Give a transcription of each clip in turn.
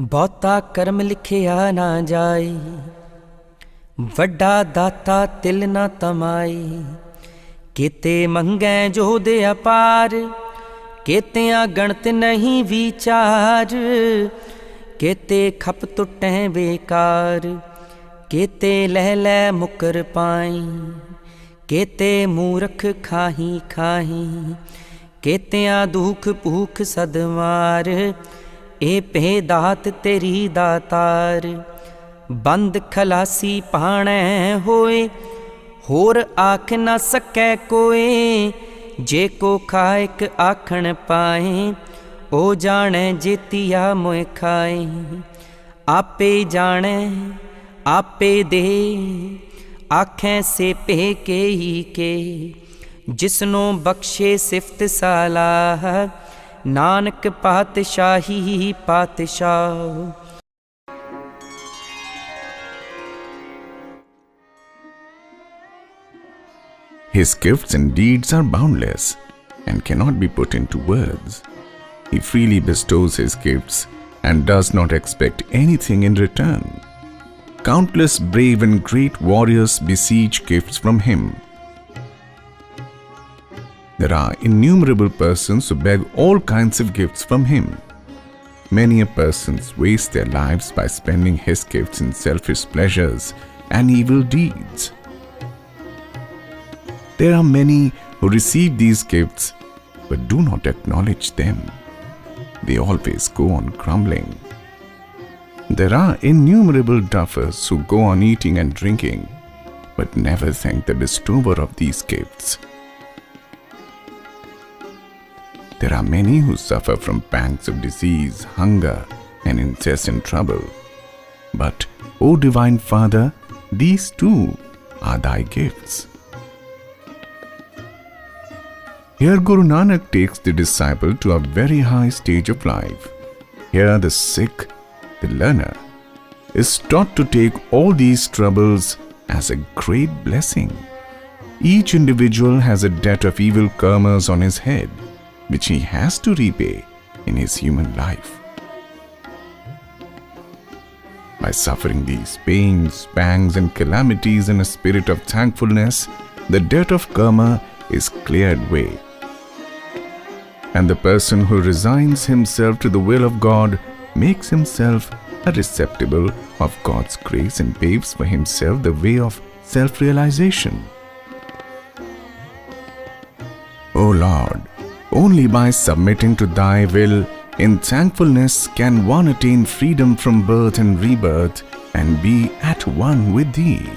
ਬਹੁਤਾ ਕਰਮ ਲਿਖਿਆ ਨਾ ਜਾਏ ਵੱਡਾ ਦਾਤਾ ਤਿਲ ਨਾ ਤਮਾਈ। ਕੀਤੇ ਮੰਗੈ ਜੋਦ ਅਪਾਰ। ਕੀਤਿਆਂ ਗਣਤ ਨਹੀਂ ਵਿਚਾਰ। ਕੀਤੇ ਖਪ ਟੁੱਟੈ ਬੇਕਾਰ। ਕੀਤੇ ਲਹਿ ਲੈ ਮੁਕਰ ਪਾਈ। ਕੀਤੇ ਮੂਰਖ ਖਾਹੀ ਖਾਹੀ। ਕੀਤਿਆਂ ਦੁਖ ਭੂਖ ਸਦਮਾਰ ਇਹ ਪੇ ਦਾਤ ਤੇਰੀ ਦਾਤਾਰ। ਬੰਦ ਖਲਾਸੀ ਪਾਣੈ ਹੋਏ, ਹੋਰ ਆਖ ਨਾ ਸਕੈ ਕੋਏ। ਜੇ ਕੋ ਖਾਇਕ ਆਖਣ ਪਾਏ, ਉਹ ਜਾਣੈ ਜੇਤੀਆ ਮੋਇ ਖਾਏ। ਆਪੇ ਜਾਣੈ, ਆਪੇ ਦੇ, ਆਖੈ ਸੇ ਪੇ ਕੇ ਹੀ ਕੇ। ਜਿਸਨੂੰ ਬਖਸ਼ੇ ਸਿਫਤ ਸਾਲਾਹ ਨਾਨਕ ਪਾਤਸ਼ਾਹੀ ਪਾਤਸ਼ਾਹ His gifts and deeds are boundless and cannot be put into words. He freely bestows his gifts and does not expect anything in return. Countless brave and great warriors beseech gifts from him. there are innumerable persons who beg all kinds of gifts from him. Many a persons waste their lives by spending his gifts in selfish pleasures and evil deeds. There are many who receive these gifts but do not acknowledge them. They always go on grumbling. There are innumerable duffers who go on eating and drinking but never thank the bestower of these gifts. There are many who suffer from pangs of disease, hunger, and incessant trouble. But, O Divine Father, these too are thy gifts. Here Guru Nanak takes the disciple to a very high stage of life. Here the Sikh, the learner, is taught to take all these troubles as a great blessing. Each individual has a debt of evil karmas on his head, which he has to repay in his human life. By suffering these pains, pangs, and calamities in a spirit of thankfulness, the debt of karma is cleared away and the person who resigns himself to the will of God makes himself a receptacle of God's grace and paves for himself the way of self realization. O Lord, only by submitting to Thy will in thankfulness can one attain freedom from birth and rebirth and be at one with Thee.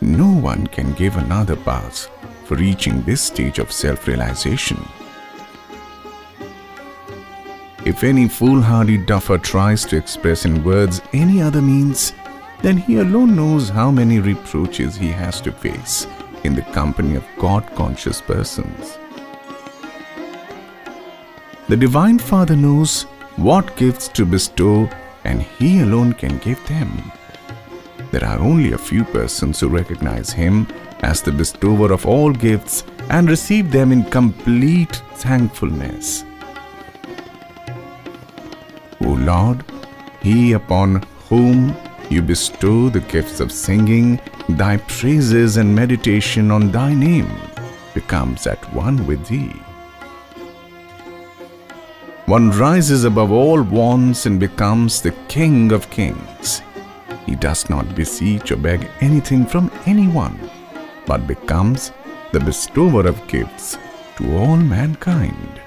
No one can give another path for reaching this stage of self realization. If any foolhardy duffer tries to express in words any other means, then he alone knows how many reproaches he has to face in the company of God conscious persons. The Divine Father knows what gifts to bestow, and He alone can give them. There are only a few persons who recognize Him as the bestower of all gifts and receive them in complete thankfulness. O Lord, he upon whom you bestow the gifts of singing, thy praises and meditation on thy name becomes at one with thee. One rises above all wants and becomes the King of kings. He does not beseech or beg anything from anyone, but becomes the bestower of gifts to all mankind.